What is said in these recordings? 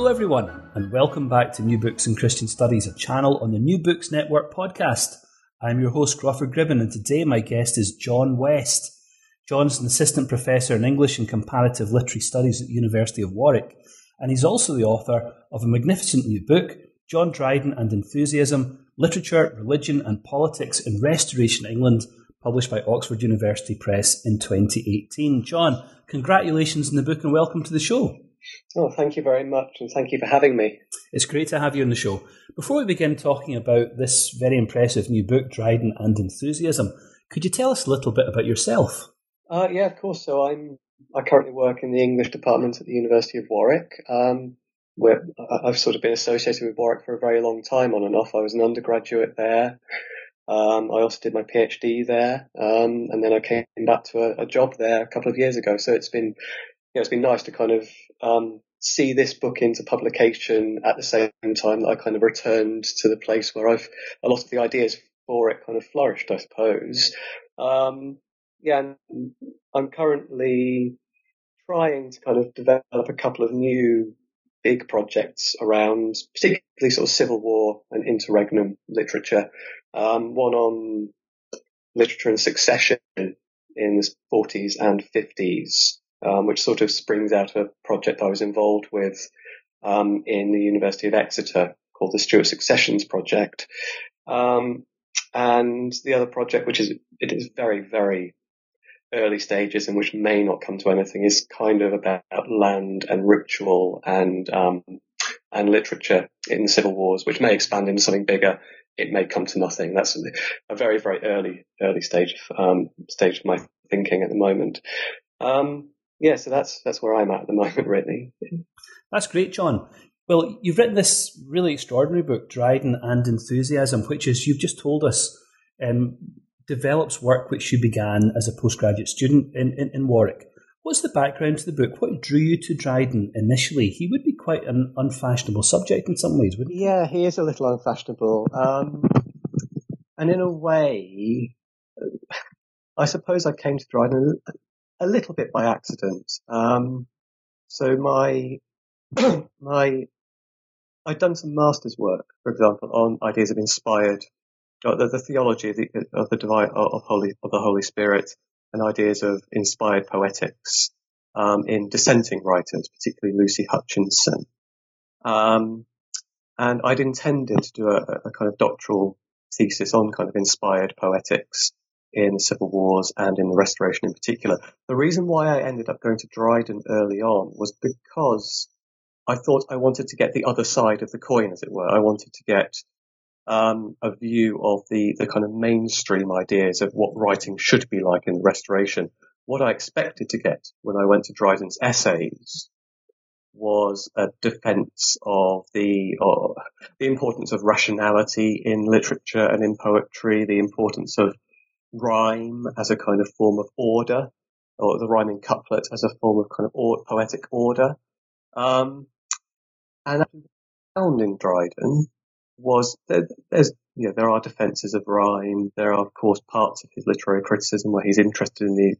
Hello, everyone, and welcome back to New Books and Christian Studies, a channel on the New Books Network podcast. I'm your host, Crawford Gribben, and today my guest is John West. John's an assistant professor in English and comparative literary studies at the University of Warwick, and he's also the author of a magnificent new book, John Dryden and Enthusiasm Literature, Religion, and Politics in Restoration England, published by Oxford University Press in 2018. John, congratulations on the book and welcome to the show. Oh, thank you very much, and thank you for having me. It's great to have you on the show. Before we begin talking about this very impressive new book, Dryden and Enthusiasm, could you tell us a little bit about yourself? Uh, yeah, of course. So I'm I currently work in the English department at the University of Warwick. Um, where I've sort of been associated with Warwick for a very long time, on and off. I was an undergraduate there. Um, I also did my PhD there, um, and then I came back to a, a, job there a couple of years ago. So it's been know, it's been nice to kind of um, see this book into publication at the same time that I kind of returned to the place where I've a lot of the ideas for it kind of flourished, I suppose. Um, yeah, I'm currently trying to kind of develop a couple of new big projects around particularly sort of Civil War and interregnum literature. Um, one on literature and succession in the 40s and 50s, um, which sort of springs out of a project I was involved with um, in the University of Exeter called the Stuart Successions Project. Um, and the other project, which is it is very very early stages and which may not come to anything, is kind of about land and ritual and um, and literature in the civil wars, which may expand into something bigger. It may come to nothing. That's a very very early early stage of, um, stage of my thinking at the moment. Um, yeah, so that's that's where I'm at at the moment, really. That's great, John. Well, you've written this really extraordinary book, Dryden and Enthusiasm, which, as you've just told us, um, develops work which you began as a postgraduate student in, in, in, Warwick. What's the background to the book? What drew you to Dryden initially? He would be quite an unfashionable subject in some ways, wouldn't he? Yeah, he is a little unfashionable. Um, and in a way, I suppose I came to Dryden a little bit by accident. Um, so my my I'd done some master's work, for example, on ideas of inspired, the, the theology of the, of the divine of holy of the Holy Spirit, and ideas of inspired poetics um, in dissenting writers, particularly Lucy Hutchinson. Um, and I'd intended to do a, a, kind of doctoral thesis on kind of inspired poetics in civil wars and in the restoration in particular. The reason why I ended up going to Dryden early on was because I thought I wanted to get the other side of the coin, as it were. I wanted to get um, a view of the, the kind of mainstream ideas of what writing should be like in the restoration. What I expected to get when I went to Dryden's essays was a defense of the uh, the importance of rationality in literature and in poetry, the importance of rhyme as a kind of form of order, or the rhyming couplet as a form of kind of or, poetic order. Um, and found in Dryden was there, there's you know there are defences of rhyme. There are of course parts of his literary criticism where he's interested in the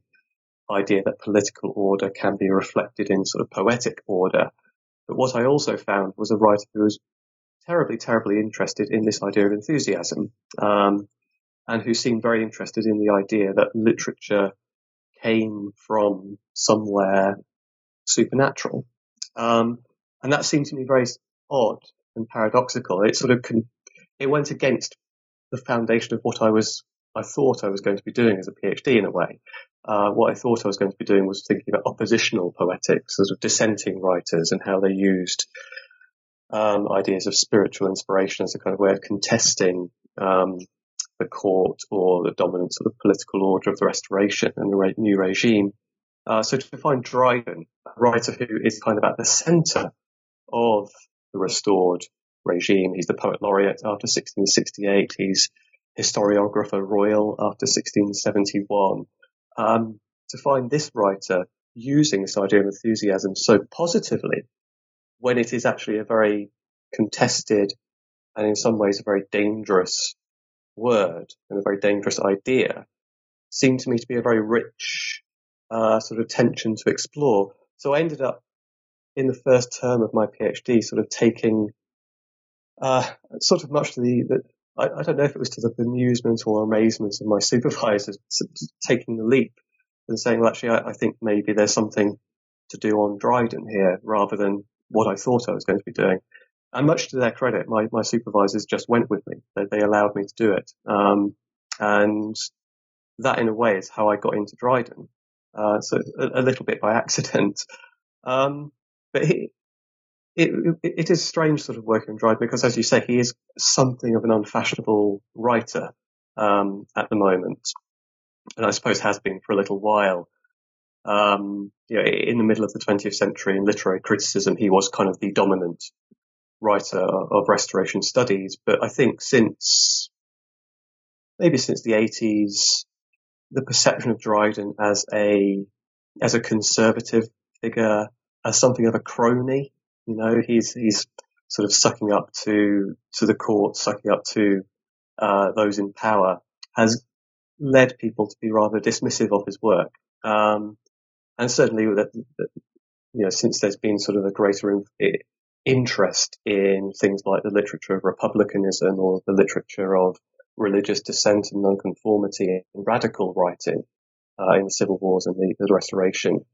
idea that political order can be reflected in sort of poetic order. But what I also found was a writer who was terribly, terribly interested in this idea of enthusiasm. Um, and who seemed very interested in the idea that literature came from somewhere supernatural. Um, and that seemed to me very odd and paradoxical. It sort of con- it went against the foundation of what I was I thought I was going to be doing as a PhD in a way. Uh, what I thought I was going to be doing was thinking about oppositional poetics, sort of dissenting writers and how they used um, ideas of spiritual inspiration as a kind of way of contesting um, the court or the dominance of the political order of the Restoration and the new regime. Uh, so to find Dryden, a writer who is kind of at the centre of the restored regime, he's the poet laureate after 1668, he's historiographer royal after 1671. Um, to find this writer using this idea of enthusiasm so positively when it is actually a very contested and in some ways a very dangerous word and a very dangerous idea seemed to me to be a very rich uh, sort of tension to explore. So I ended up in the first term of my PhD sort of taking uh, sort of much to the, the I, I, don't know if it was to the amusement or amazement of my supervisors taking the leap and saying, well, actually, I, I think maybe there's something to do on Dryden here rather than what I thought I was going to be doing. And much to their credit, my, my supervisors just went with me. They, they allowed me to do it. Um, and that in a way is how I got into Dryden. Uh, so a, a, little bit by accident. Um, but he, it, it, it is strange sort of working on Dryden because as you say, he is something of an unfashionable writer, um, at the moment. And I suppose has been for a little while um, you know, in the middle of the 20th century in literary criticism, he was kind of the dominant writer of restoration studies. But I think since maybe since the 80s, the perception of Dryden as a as a conservative figure, as something of a crony, you know, he's he's sort of sucking up to to the court, sucking up to uh, those in power, has led people to be rather dismissive of his work. Um, and certainly that, that, you know, since there's been sort of a greater interest in things like the literature of republicanism or the literature of religious dissent and nonconformity and radical writing uh, in the civil wars and the, the restoration,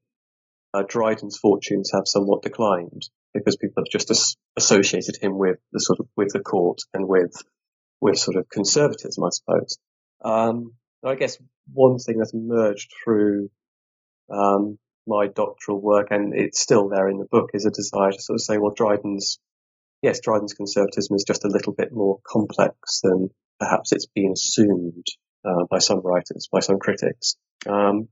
uh, Dryden's fortunes have somewhat declined because people have just as- associated him with the sort of with the court and with with sort of conservatism, I suppose. Um, I guess one thing that's emerged through um, my doctoral work, and it's still there in the book, is a desire to sort of say, well, Dryden's, yes, Dryden's conservatism is just a little bit more complex than perhaps it's been assumed uh, by some writers, by some critics. Um,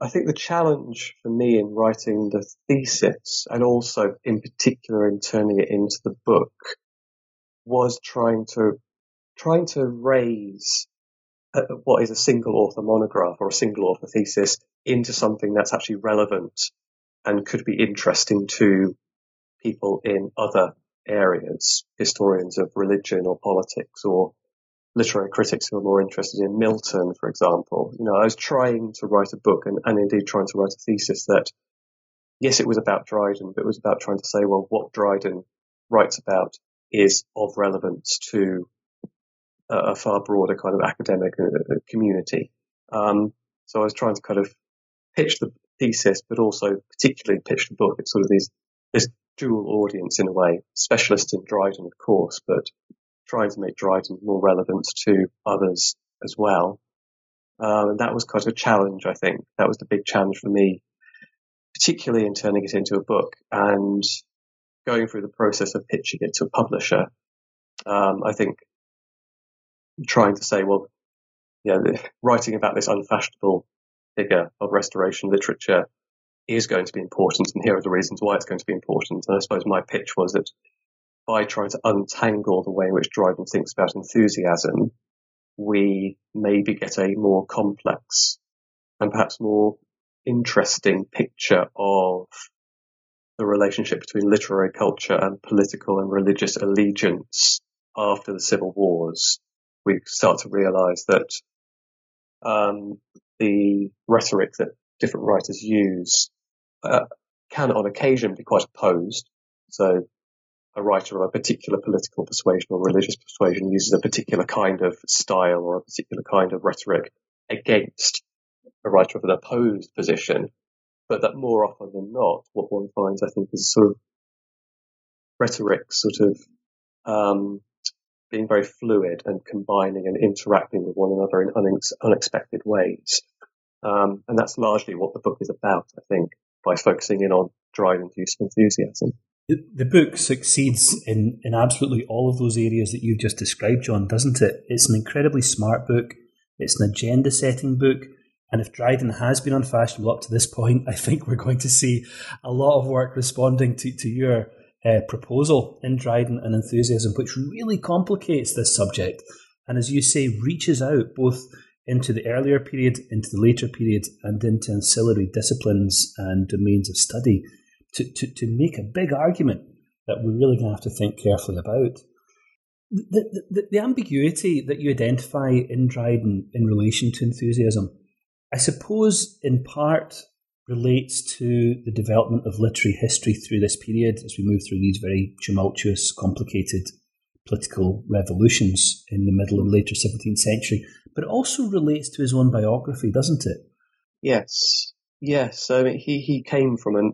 I think the challenge for me in writing the thesis, and also in particular in turning it into the book, was trying to trying to raise uh, what is a single author monograph or a single author thesis into something that's actually relevant and could be interesting to people in other areas, historians of religion or politics or literary critics who are more interested in Milton, for example. You know, I was trying to write a book and, and indeed trying to write a thesis that, yes, it was about Dryden, but it was about trying to say, well, what Dryden writes about is of relevance to a, far broader kind of academic uh, community. Um, so I was trying to kind of pitch the thesis, but also particularly pitch the book. It's sort of these, this dual audience in a way, specialist in Dryden, of course, but trying to make Dryden more relevant to others as well. Um, and that was quite a challenge, I think. That was the big challenge for me, particularly in turning it into a book and going through the process of pitching it to a publisher. Um, I think trying to say, well, yeah, writing about this unfashionable figure of restoration literature is going to be important, and here are the reasons why it's going to be important. And I suppose my pitch was that by trying to untangle the way in which Dryden thinks about enthusiasm, we maybe get a more complex and perhaps more interesting picture of the relationship between literary culture and political and religious allegiance after the civil wars. We start to realize that um, the rhetoric that different writers use uh, can on occasion be quite opposed. So a writer of a particular political persuasion or religious persuasion uses a particular kind of style or a particular kind of rhetoric against a writer of an opposed position. But that more often than not, what one finds, I think, is sort of rhetoric sort of um, being very fluid and combining and interacting with one another in unex- unexpected ways. Um, and that's largely what the book is about, I think, by focusing in on use of enthusiasm. The, the book succeeds in, in absolutely all of those areas that you've just described, John, doesn't it? It's an incredibly smart book. It's an agenda setting book. And if Dryden has been unfashionable up to this point, I think we're going to see a lot of work responding to, to your uh, proposal in Dryden and Enthusiasm, which really complicates this subject. And as you say, reaches out both into the earlier period, into the later period, and into ancillary disciplines and domains of study to, to, to make a big argument that we're really going to have to think carefully about. The, the, the ambiguity that you identify in Dryden in relation to enthusiasm, I suppose in part relates to the development of literary history through this period as we move through these very tumultuous, complicated political revolutions in the middle and later 17th century, but it also relates to his own biography, doesn't it? Yes, yes. I mean, he, he came from a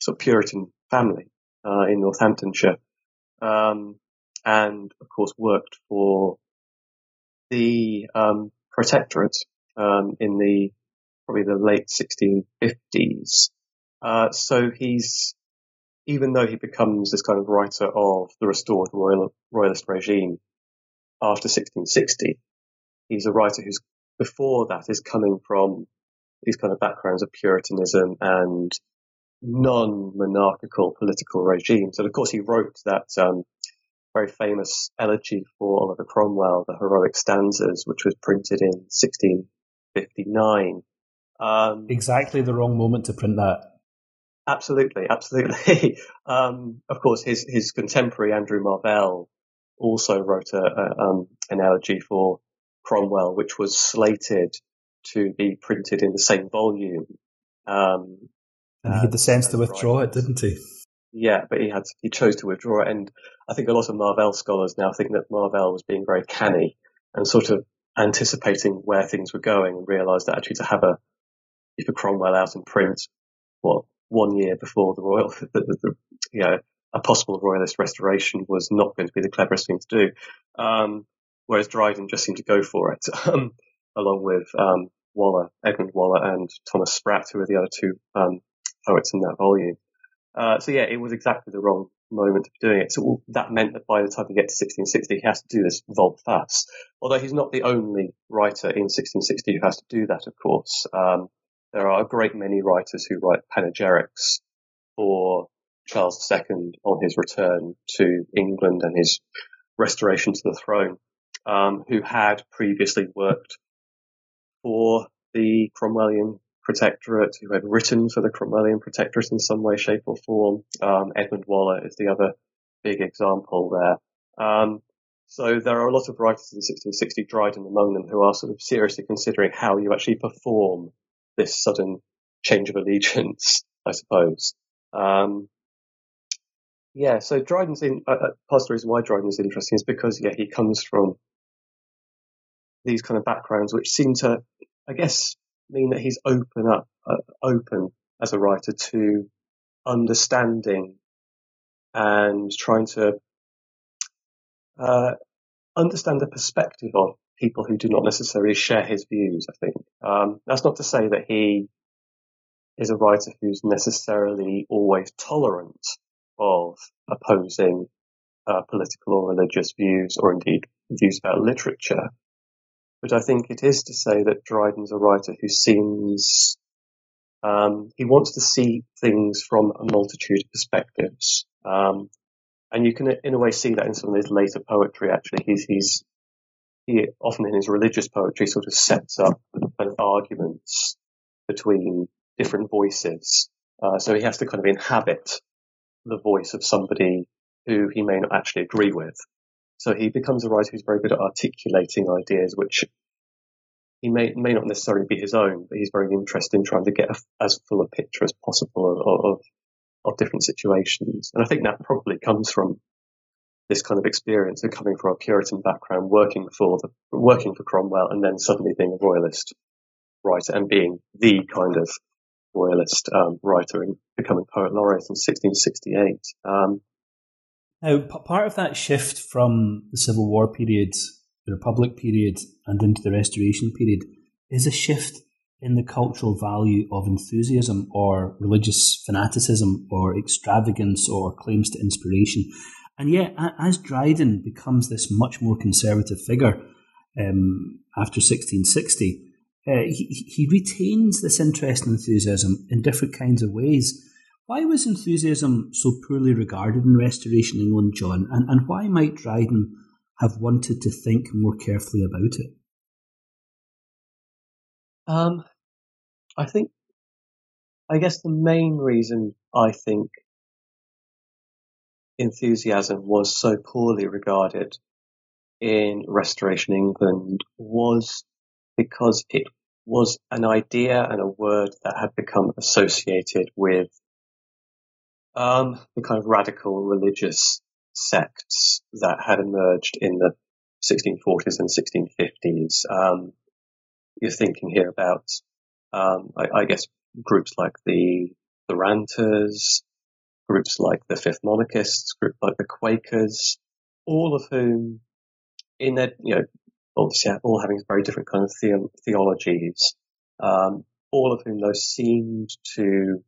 sort of Puritan family uh, in Northamptonshire, um, and of course worked for the um, Protectorate um, in the probably the late 1650s. Uh, so he's, even though he becomes this kind of writer of the restored royal, royalist regime after 1660, he's a writer who's before that is coming from these kind of backgrounds of Puritanism and non-monarchical political regimes. And of course, he wrote that um, very famous elegy for Oliver Cromwell, the heroic stanzas, which was printed in 1659. Um, exactly the wrong moment to print that. Absolutely, absolutely. um, of course, his his contemporary Andrew Marvell also wrote a, a, um, an elegy for Cromwell, which was slated to be printed in the same volume. Um, and he had the sense to withdraw it, didn't he? Yeah, but he had he chose to withdraw it, and I think a lot of Marvell scholars now think that Marvell was being very canny and sort of anticipating where things were going, and realised that actually to have a for Cromwell out in print, what one year before the royal, the, the, the, you know, a possible royalist restoration was not going to be the cleverest thing to do. Um, whereas Dryden just seemed to go for it, um, along with um, Waller, Edmund Waller, and Thomas Sprat, who were the other two um, poets in that volume. Uh, so yeah, it was exactly the wrong moment to be doing it. So that meant that by the time he gets to 1660, he has to do this volte-face. Although he's not the only writer in 1660 who has to do that, of course. There are a great many writers who write panegyrics for Charles II on his return to England and his restoration to the throne, um, who had previously worked for the Cromwellian Protectorate, who had written for the Cromwellian Protectorate in some way, shape, or form. Um, Edmund Waller is the other big example there. Um, so there are a lot of writers in 1660, Dryden among them, who are sort of seriously considering how you actually perform this sudden change of allegiance, I suppose. Um, yeah, so Dryden's in, uh, uh, part of the reason why Dryden is interesting is because, yeah, he comes from these kind of backgrounds which seem to, I guess, mean that he's open up, uh, open as a writer to understanding and trying to uh, understand the perspective of people who do not necessarily share his views, I think. Um, that's not to say that he is a writer who's necessarily always tolerant of opposing uh, political or religious views or indeed views about literature. But I think it is to say that Dryden's a writer who seems, um, he wants to see things from a multitude of perspectives. Um, and you can in a way see that in some of his later poetry actually. He's, he's he often in his religious poetry sort of sets up kind of arguments between different voices. Uh, so he has to kind of inhabit the voice of somebody who he may not actually agree with. So he becomes a writer who's very good at articulating ideas which he may may not necessarily be his own, but he's very interested in trying to get a, as full a picture as possible of, of of different situations. And I think that probably comes from this kind of experience of coming from a Puritan background, working for the, working for Cromwell, and then suddenly being a royalist writer and being the kind of royalist um, writer and becoming poet laureate in 1668. Um, Now, part of that shift from the Civil War period, the Republic period, and into the Restoration period is a shift in the cultural value of enthusiasm or religious fanaticism or extravagance or claims to inspiration. And yet, as Dryden becomes this much more conservative figure um, after 1660, uh, he, he retains this interest and enthusiasm in different kinds of ways. Why was enthusiasm so poorly regarded in Restoration England, John? And, and why might Dryden have wanted to think more carefully about it? Um, I think, I guess the main reason I think enthusiasm was so poorly regarded in Restoration England was because it was an idea and a word that had become associated with um, the kind of radical religious sects that had emerged in the 1640s and 1650s. Um, you're thinking here about, um, I, I, guess, groups like the the Ranters, groups like the Fifth Monarchists, groups like the Quakers, all of whom, in their, you know, obviously all having very different kind of the- theologies, um, all of whom though seemed to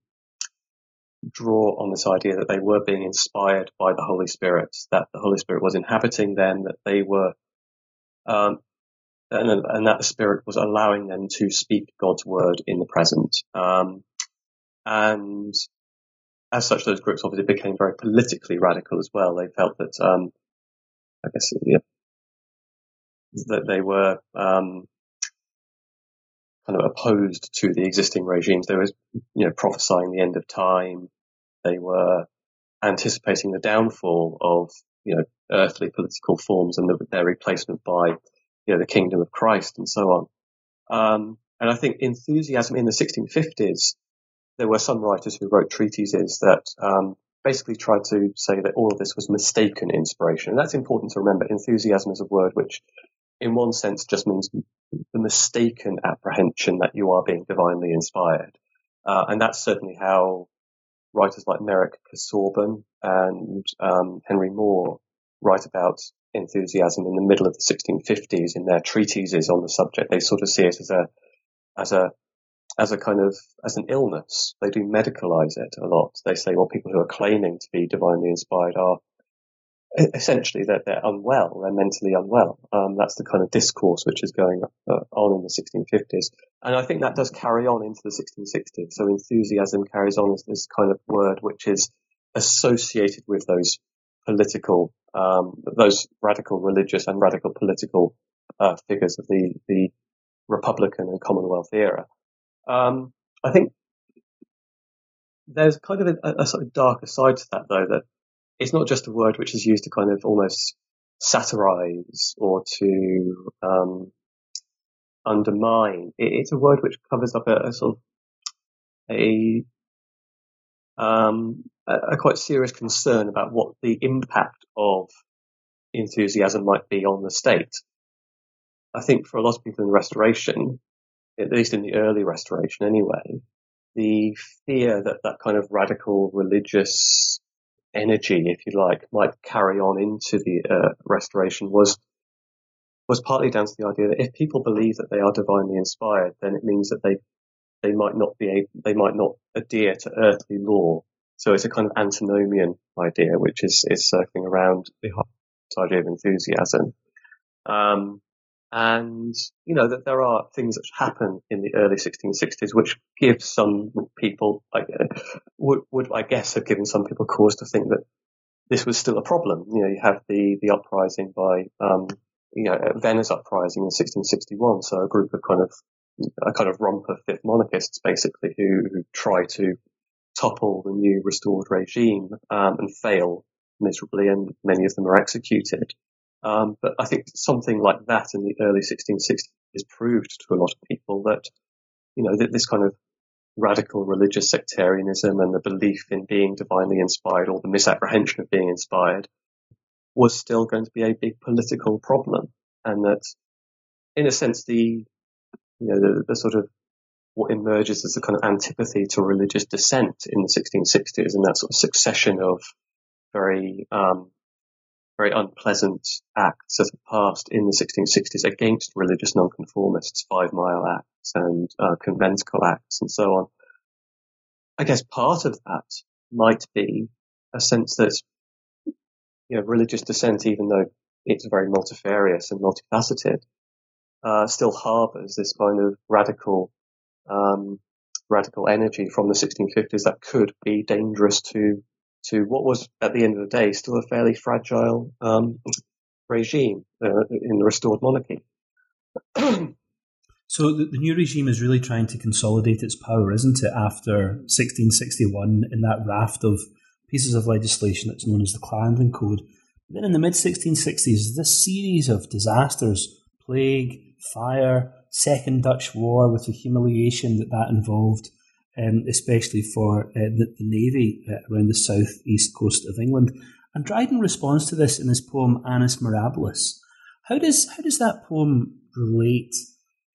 draw on this idea that they were being inspired by the Holy Spirit, that the Holy Spirit was inhabiting them, that they were, um, and, and, that the Spirit was allowing them to speak God's word in the present. Um, and as such, those groups obviously became very politically radical as well. They felt that, um, I guess, yeah, that they were um, kind of opposed to the existing regimes. They were, you know, prophesying the end of time. They were anticipating the downfall of, you know, earthly political forms and the, their replacement by, you know, the kingdom of Christ and so on. Um, and I think enthusiasm in the 1650s, there were some writers who wrote treatises that um, basically tried to say that all of this was mistaken inspiration. And that's important to remember. Enthusiasm is a word which in one sense just means the mistaken apprehension that you are being divinely inspired. Uh, and that's certainly how writers like Merrick Casaubon and um, Henry More write about enthusiasm in the middle of the 1650s in their treatises on the subject. They sort of see it as a, as a, as a kind of, as an illness. They do medicalize it a lot. They say, well, people who are claiming to be divinely inspired are essentially that they're, they're unwell, they're mentally unwell. Um, that's the kind of discourse which is going uh, on in the 1650s. And I think that does carry on into the 1660s. So enthusiasm carries on as this kind of word which is associated with those political, um, those radical religious and radical political uh, figures of the, the Republican and Commonwealth era. Um, I think there's kind of a, a, sort of darker side to that though, that it's not just a word which is used to kind of almost satirize or to um, undermine. It, it's a word which covers up a, a sort of a, um, a, a quite serious concern about what the impact of enthusiasm might be on the state. I think for a lot of people in the restoration, at least in the early restoration anyway, the fear that that kind of radical religious energy, if you like, might carry on into the uh, restoration was was partly down to the idea that if people believe that they are divinely inspired, then it means that they they might not be able, they might not adhere to earthly law. So it's a kind of antinomian idea, which is is circling around the idea of enthusiasm. Um, and, you know, that there are things that happen in the early 1660s which give some people, would, would, I guess, have given some people cause to think that this was still a problem. You know, you have the, the uprising by, um, you know, Venner's uprising in 1661. So a group of kind of, a kind of romper fifth monarchists basically who, who try to topple the new restored regime, um, and fail miserably and many of them are executed. Um, but I think something like that in the early 1660s proved to a lot of people that, you know, that this kind of radical religious sectarianism and the belief in being divinely inspired or the misapprehension of being inspired was still going to be a big political problem. And that, in a sense, the, you know, the, the sort of what emerges as a kind of antipathy to religious dissent in the 1660s and that sort of succession of very um, very unpleasant acts of the past in the 1660s against religious nonconformists, Five Mile Acts and uh, conventicle acts and so on. I guess part of that might be a sense that you know religious dissent, even though it's very multifarious and multifaceted, uh, still harbours this kind of radical um, radical energy from the 1650s that could be dangerous to to what was at the end of the day still a fairly fragile um, regime uh, in the restored monarchy. so the, the, new regime is really trying to consolidate its power, isn't it? After 1661, in that raft of pieces of legislation that's known as the Clarendon Code. Then in the mid 1660s, this series of disasters, plague, fire, Second Dutch War with the humiliation that that involved, um, especially for uh, the, the, Navy uh, around the southeast coast of England. And Dryden responds to this in his poem Annus Mirabilis. How does, how does that poem relate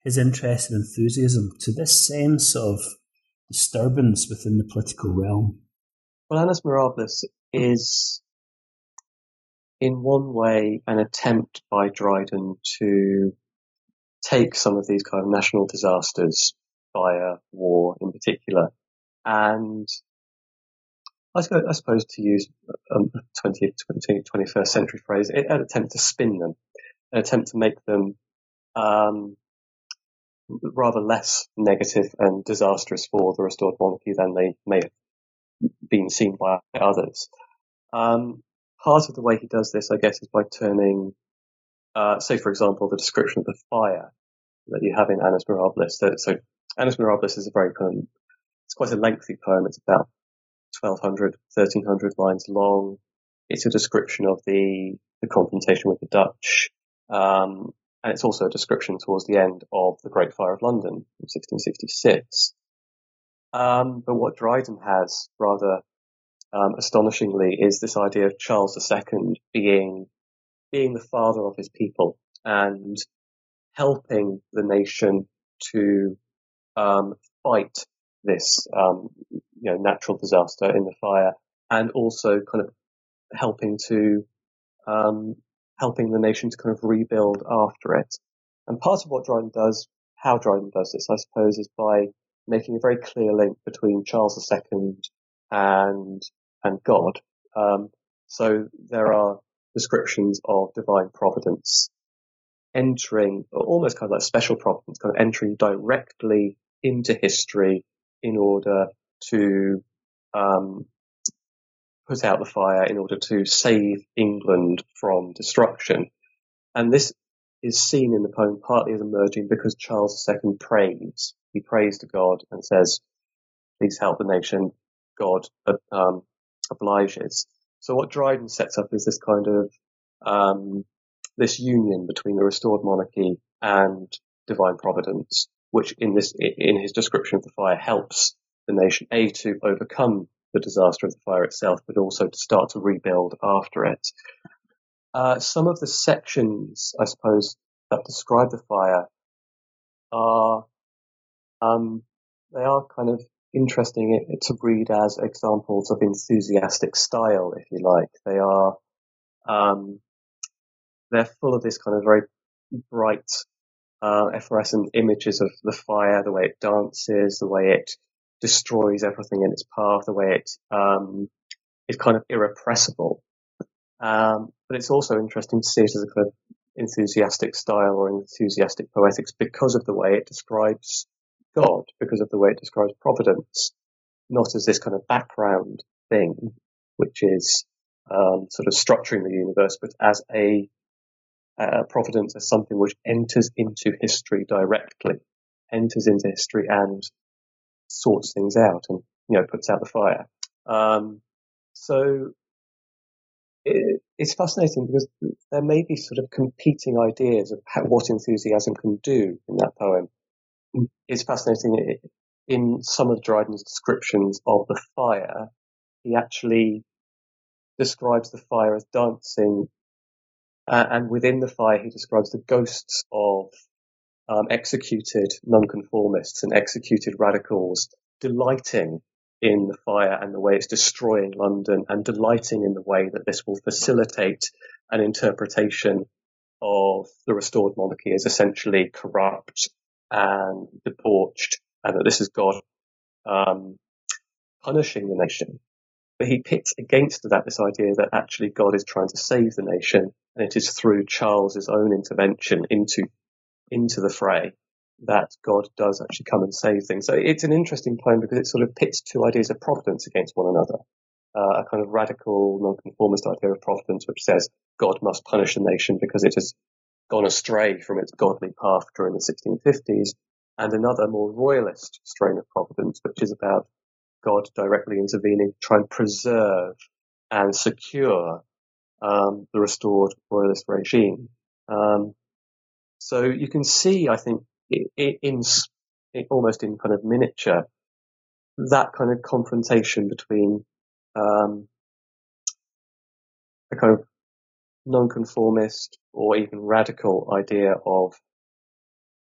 his interest and enthusiasm to this sense of disturbance within the political realm? Well, Annus Mirabilis is in one way an attempt by Dryden to take some of these kind of national disasters, fire, war in particular, and I suppose, I suppose to use a 20th, 21st century phrase, an attempt to spin them, an attempt to make them um, rather less negative and disastrous for the restored monarchy than they may have been seen by others. Um, part of the way he does this, I guess, is by turning, uh, say, for example, the description of the fire that you have in Annus Mirabilis. So, so Annus Mirabilis is a very of, it's quite a lengthy poem. It's about 1200, 1300 lines long. It's a description of the, the confrontation with the Dutch. Um, and it's also a description towards the end of the Great Fire of London in 1666. Um, but what Dryden has rather um, astonishingly is this idea of Charles II being being the father of his people and helping the nation to um, fight this um, you know natural disaster in the fire, and also kind of helping to um, helping the nation to kind of rebuild after it. And part of what Dryden does, how Dryden does this, I suppose, is by making a very clear link between Charles II and and God. Um, so there are descriptions of divine providence entering, almost kind of like special providence, kind of entering directly into history in order to um, put out the fire, in order to save England from destruction. And this is seen in the poem partly as emerging because Charles II prays. He prays to God and says, please help the nation. God um, obliges. So what Dryden sets up is this kind of um, this union between the restored monarchy and divine providence, which in this in his description of the fire helps the nation a to overcome the disaster of the fire itself, but also to start to rebuild after it. Uh, some of the sections, I suppose, that describe the fire are um, they are kind of interesting to read as examples of enthusiastic style, if you like. They are, um, they're full of this kind of very bright, uh, effervescent images of the fire, the way it dances, the way it destroys everything in its path, the way it um, is kind of irrepressible. Um, but it's also interesting to see it as a kind of enthusiastic style or enthusiastic poetics because of the way it describes God because of the way it describes providence, not as this kind of background thing, which is um, sort of structuring the universe, but as a uh, providence as something which enters into history directly, enters into history and sorts things out and you know puts out the fire. Um, so it, it's fascinating because there may be sort of competing ideas of how, what enthusiasm can do in that poem it's fascinating. In some of Dryden's descriptions of the fire, he actually describes the fire as dancing, uh, and within the fire, he describes the ghosts of um, executed nonconformists and executed radicals delighting in the fire and the way it's destroying London and delighting in the way that this will facilitate an interpretation of the restored monarchy as essentially corrupt and debauched, and that this is God um, punishing the nation. But he pits against that this idea that actually God is trying to save the nation, and it is through Charles's own intervention into into the fray that God does actually come and save things. So it's an interesting poem because it sort of pits two ideas of providence against one another. Uh, a kind of radical nonconformist idea of providence, which says God must punish the nation because it has gone astray from its godly path during the 1650s, and another more royalist strain of providence, which is about God directly intervening to try and preserve and secure um, the restored royalist regime. Um, so you can see, I think, in, in, almost in kind of miniature, that kind of confrontation between um, a kind of nonconformist or even radical idea of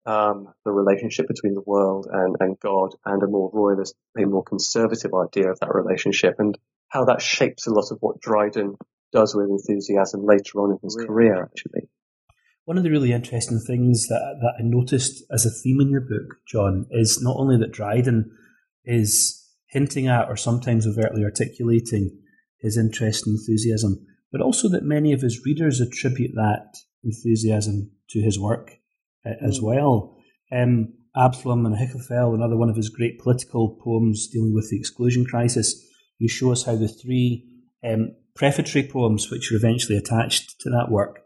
um, the relationship between the world and, and God and a more royalist, a more conservative idea of that relationship and how that shapes a lot of what Dryden does with enthusiasm later on in his career, actually. One of the really interesting things that, that I noticed as a theme in your book, John, is not only that Dryden is hinting at or sometimes overtly articulating his interest and enthusiasm, but also that many of his readers attribute that enthusiasm to his work uh, as mm. well. Um, Absalom and Achitophel, another one of his great political poems dealing with the exclusion crisis, you show us how the three um, prefatory poems, which are eventually attached to that work,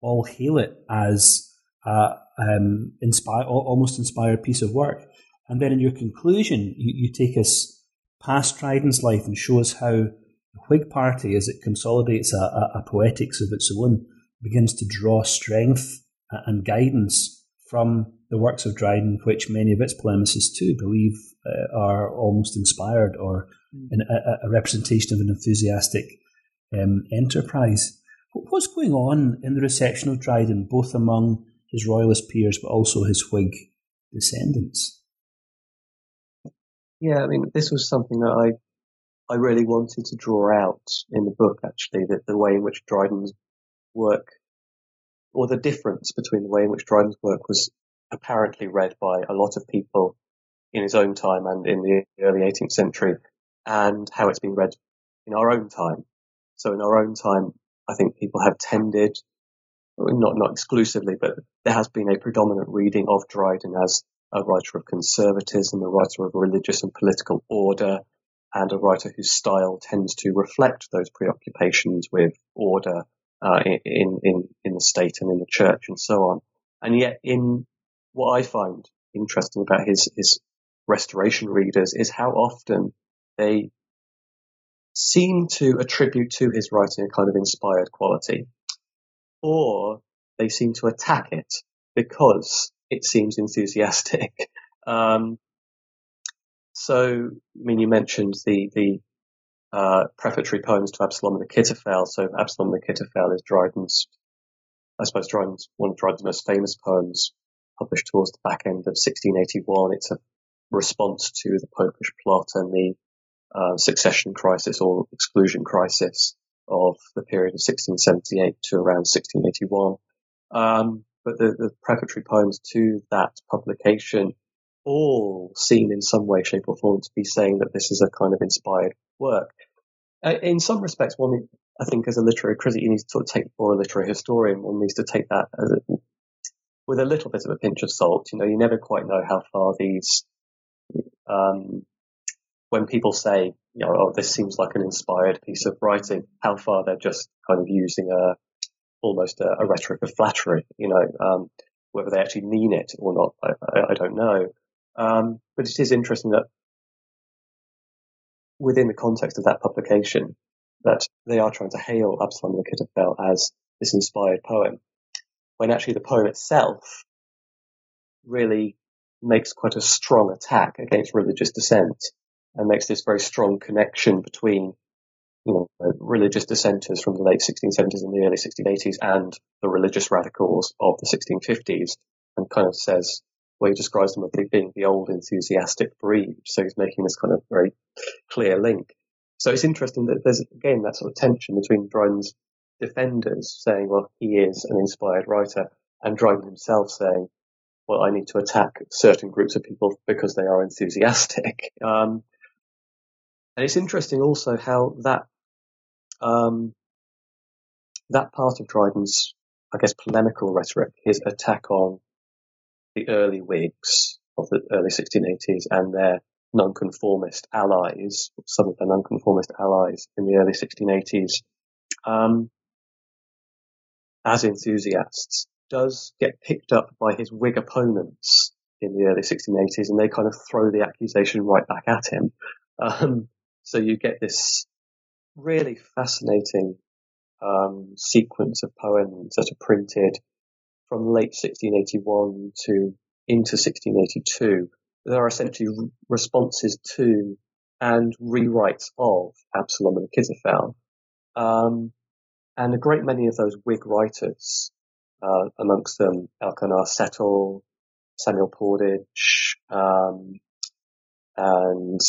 all hail it as a um, inspire, almost inspired piece of work. And then in your conclusion, you, you take us past Dryden's life and show us how the Whig Party, as it consolidates a, a, a poetics of its own, begins to draw strength and guidance from the works of Dryden, which many of its polemicists too believe uh, are almost inspired or mm. a, a, representation of an enthusiastic um, enterprise. What's going on in the reception of Dryden, both among his royalist peers but also his Whig descendants? Yeah, I mean, this was something that I I really wanted to draw out in the book, actually, that the way in which Dryden's work, or the difference between the way in which Dryden's work was apparently read by a lot of people in his own time and in the early 18th century, and how it's been read in our own time. So in our own time, I think people have tended, not not exclusively, but there has been a predominant reading of Dryden as a writer of conservatism, a writer of religious and political order, and a writer whose style tends to reflect those preoccupations with order uh, in, in, in the state and in the church and so on. And yet in what I find interesting about his, his restoration readers is how often they seem to attribute to his writing a kind of inspired quality or they seem to attack it because it seems enthusiastic. Um, so, I mean, you mentioned the the uh, prefatory poems to Absalom and Achitophel. So, Absalom and Achitophel is Dryden's, I suppose, Dryden's one of Dryden's most famous poems, published towards the back end of 1681. It's a response to the Popish plot and the uh, succession crisis or exclusion crisis of the period of 1678 to around 1681. Um, but the, the poems to that publication all seem in some way, shape or form to be saying that this is a kind of inspired work. Uh, in some respects, one, I think as a literary critic, you need to sort of take, or a literary historian, one needs to take that a, with a little bit of a pinch of salt. You know, you never quite know how far these, um, when people say, you know, oh, this seems like an inspired piece of writing, how far they're just kind of using a, almost a, a rhetoric of flattery, you know, um, whether they actually mean it or not, I, I, I don't know. Um, but it is interesting that within the context of that publication, that they are trying to hail Absalom and Achitophel as this inspired poem, when actually the poem itself really makes quite a strong attack against religious dissent and makes this very strong connection between you know, religious dissenters from the late 1670s and the early 1680s and the religious radicals of the 1650s and kind of says, well, he describes them as being the old enthusiastic breed. So he's making this kind of very clear link. So it's interesting that there's again that sort of tension between Dryden's defenders saying, well, he is an inspired writer, and Dryden himself saying, well, I need to attack certain groups of people because they are enthusiastic. Um, and it's interesting also how that um, that part of Dryden's, I guess, polemical rhetoric, his attack on the early Whigs of the early 1680s and their nonconformist allies, some of their nonconformist allies in the early 1680s, um, as enthusiasts, does get picked up by his Whig opponents in the early 1680s, and they kind of throw the accusation right back at him. Um, so you get this really fascinating um, sequence of poems that are printed from late 1681 to into 1682. There are essentially responses to and rewrites of Absalom and Achitophel. Um, and a great many of those Whig writers, uh, amongst them Elkanah Settle, Samuel Pordage, um, and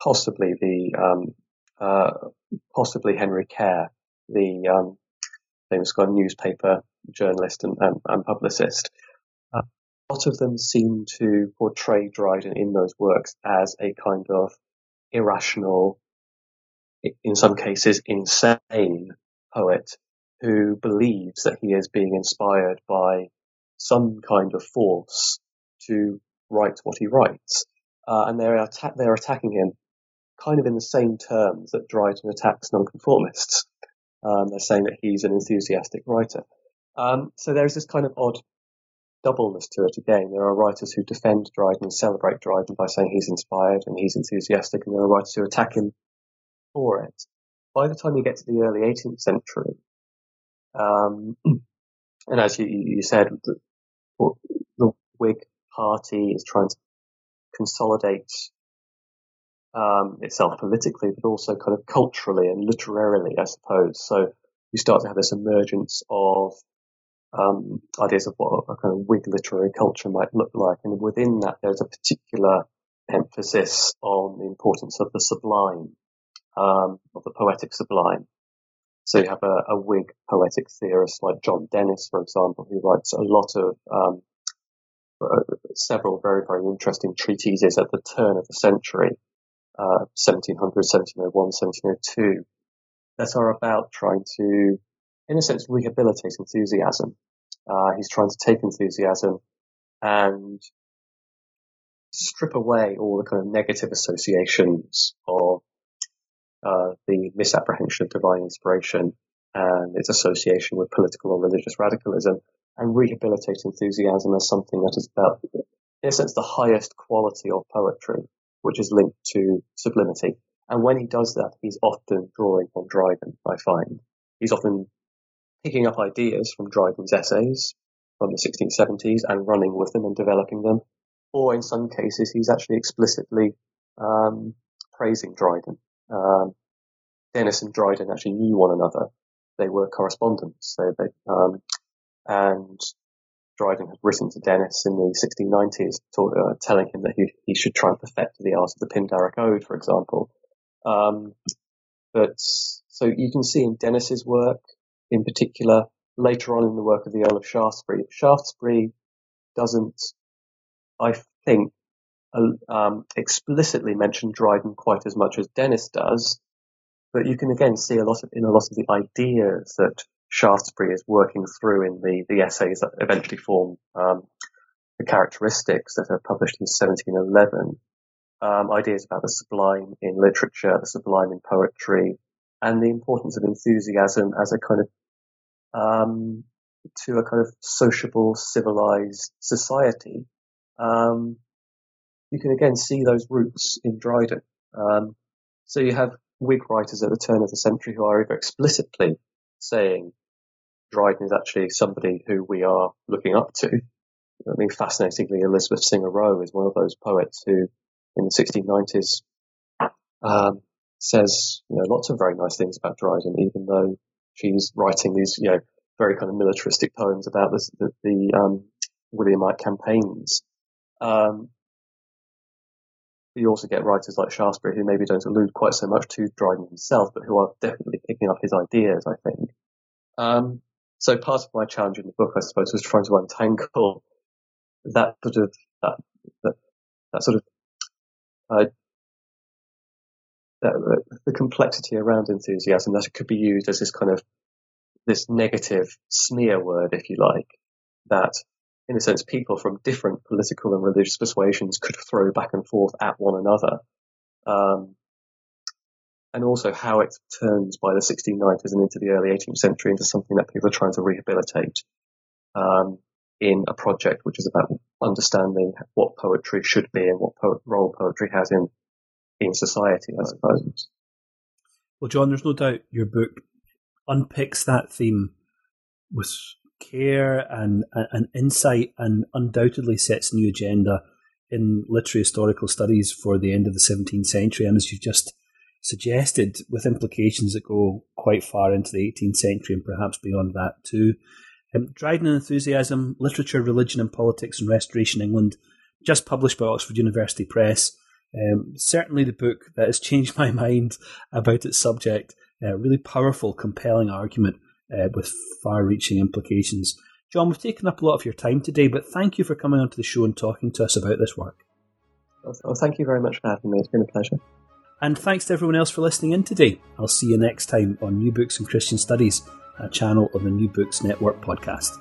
possibly the um, uh, possibly Henry Care, the um, famous kind newspaper journalist and, and, and publicist. Lot of them seem to portray Dryden in those works as a kind of irrational, in some cases insane poet who believes that he is being inspired by some kind of force to write what he writes. Uh, and they're, atta- they're attacking him kind of in the same terms that Dryden attacks nonconformists. Um, they're saying that he's an enthusiastic writer. Um, so there's this kind of odd doubleness to it again. There are writers who defend Dryden and celebrate Dryden by saying he's inspired and he's enthusiastic, and there are writers who attack him for it. By the time you get to the early 18th century, um, and as you, you said, the, the Whig party is trying to consolidate um, itself politically, but also kind of culturally and literarily, I suppose. So you start to have this emergence of um, ideas of what a kind of Whig literary culture might look like, and within that, there's a particular emphasis on the importance of the sublime, um, of the poetic sublime. So you have a, a Whig poetic theorist like John Dennis, for example, who writes a lot of um, uh, several very very interesting treatises at the turn of the century 1700, 1701, 1702 that are about trying to, in a sense, rehabilitate enthusiasm. Uh, he's trying to take enthusiasm and strip away all the kind of negative associations of uh, the misapprehension of divine inspiration and its association with political or religious radicalism and rehabilitate enthusiasm as something that is about, in a sense, the highest quality of poetry which is linked to sublimity. And when he does that, he's often drawing on Dryden, I find. He's often picking up ideas from Dryden's essays from the 1670s and running with them and developing them. Or in some cases, he's actually explicitly um, praising Dryden. Um, Dennis and Dryden actually knew one another. They were correspondents. So they, um, and Dryden had written to Dennis in the 1690s, uh, telling him that he, he should try and perfect the art of the Pindaric Ode, for example. Um, but so you can see in Dennis's work, in particular, later on in the work of the Earl of Shaftesbury, Shaftesbury doesn't, I think, um, explicitly mention Dryden quite as much as Dennis does, but you can again see a lot of, in a lot of the ideas that Shaftesbury is working through in the, the essays that eventually form um, the characteristics that are published in 1711. Um, ideas about the sublime in literature, the sublime in poetry, and the importance of enthusiasm as a kind of um, to a kind of sociable, civilized society. Um, you can again see those roots in Dryden. Um, so you have Whig writers at the turn of the century who are either explicitly saying Dryden is actually somebody who we are looking up to. I mean, fascinatingly, Elizabeth Singer Rowe is one of those poets who, in the 1690s, um, says you know lots of very nice things about Dryden, even though she's writing these you know very kind of militaristic poems about this, the, the um, Williamite campaigns. Um, you also get writers like Shaftesbury who maybe don't allude quite so much to Dryden himself, but who are definitely picking up his ideas, I think. Um, so part of my challenge in the book, I suppose, was trying to untangle that sort of, that, that, that sort of, uh, that, the complexity around enthusiasm that it could be used as this kind of, this negative smear word, if you like, that in a sense, people from different political and religious persuasions could throw back and forth at one another. Um, and also how it turns by the 1690s and into the early 18th century into something that people are trying to rehabilitate um, in a project which is about understanding what poetry should be and what po- role poetry has in in society, I suppose. Well, John, there's no doubt your book unpicks that theme with care and, and insight and undoubtedly sets a new agenda in literary historical studies for the end of the 17th century. And as you've just suggested, with implications that go quite far into the 18th century and perhaps beyond that too. Um, Dryden and Enthusiasm, Literature, Religion and Politics in Restoration England, just published by Oxford University Press. Um, certainly the book that has changed my mind about its subject. Uh, really powerful, compelling argument uh, with far reaching implications. John, we've taken up a lot of your time today, but thank you for coming onto the show and talking to us about this work. Well, thank you very much for having me. It's been a pleasure. And thanks to everyone else for listening in today. I'll see you next time on New Books and Christian Studies, a channel on the New Books Network podcast.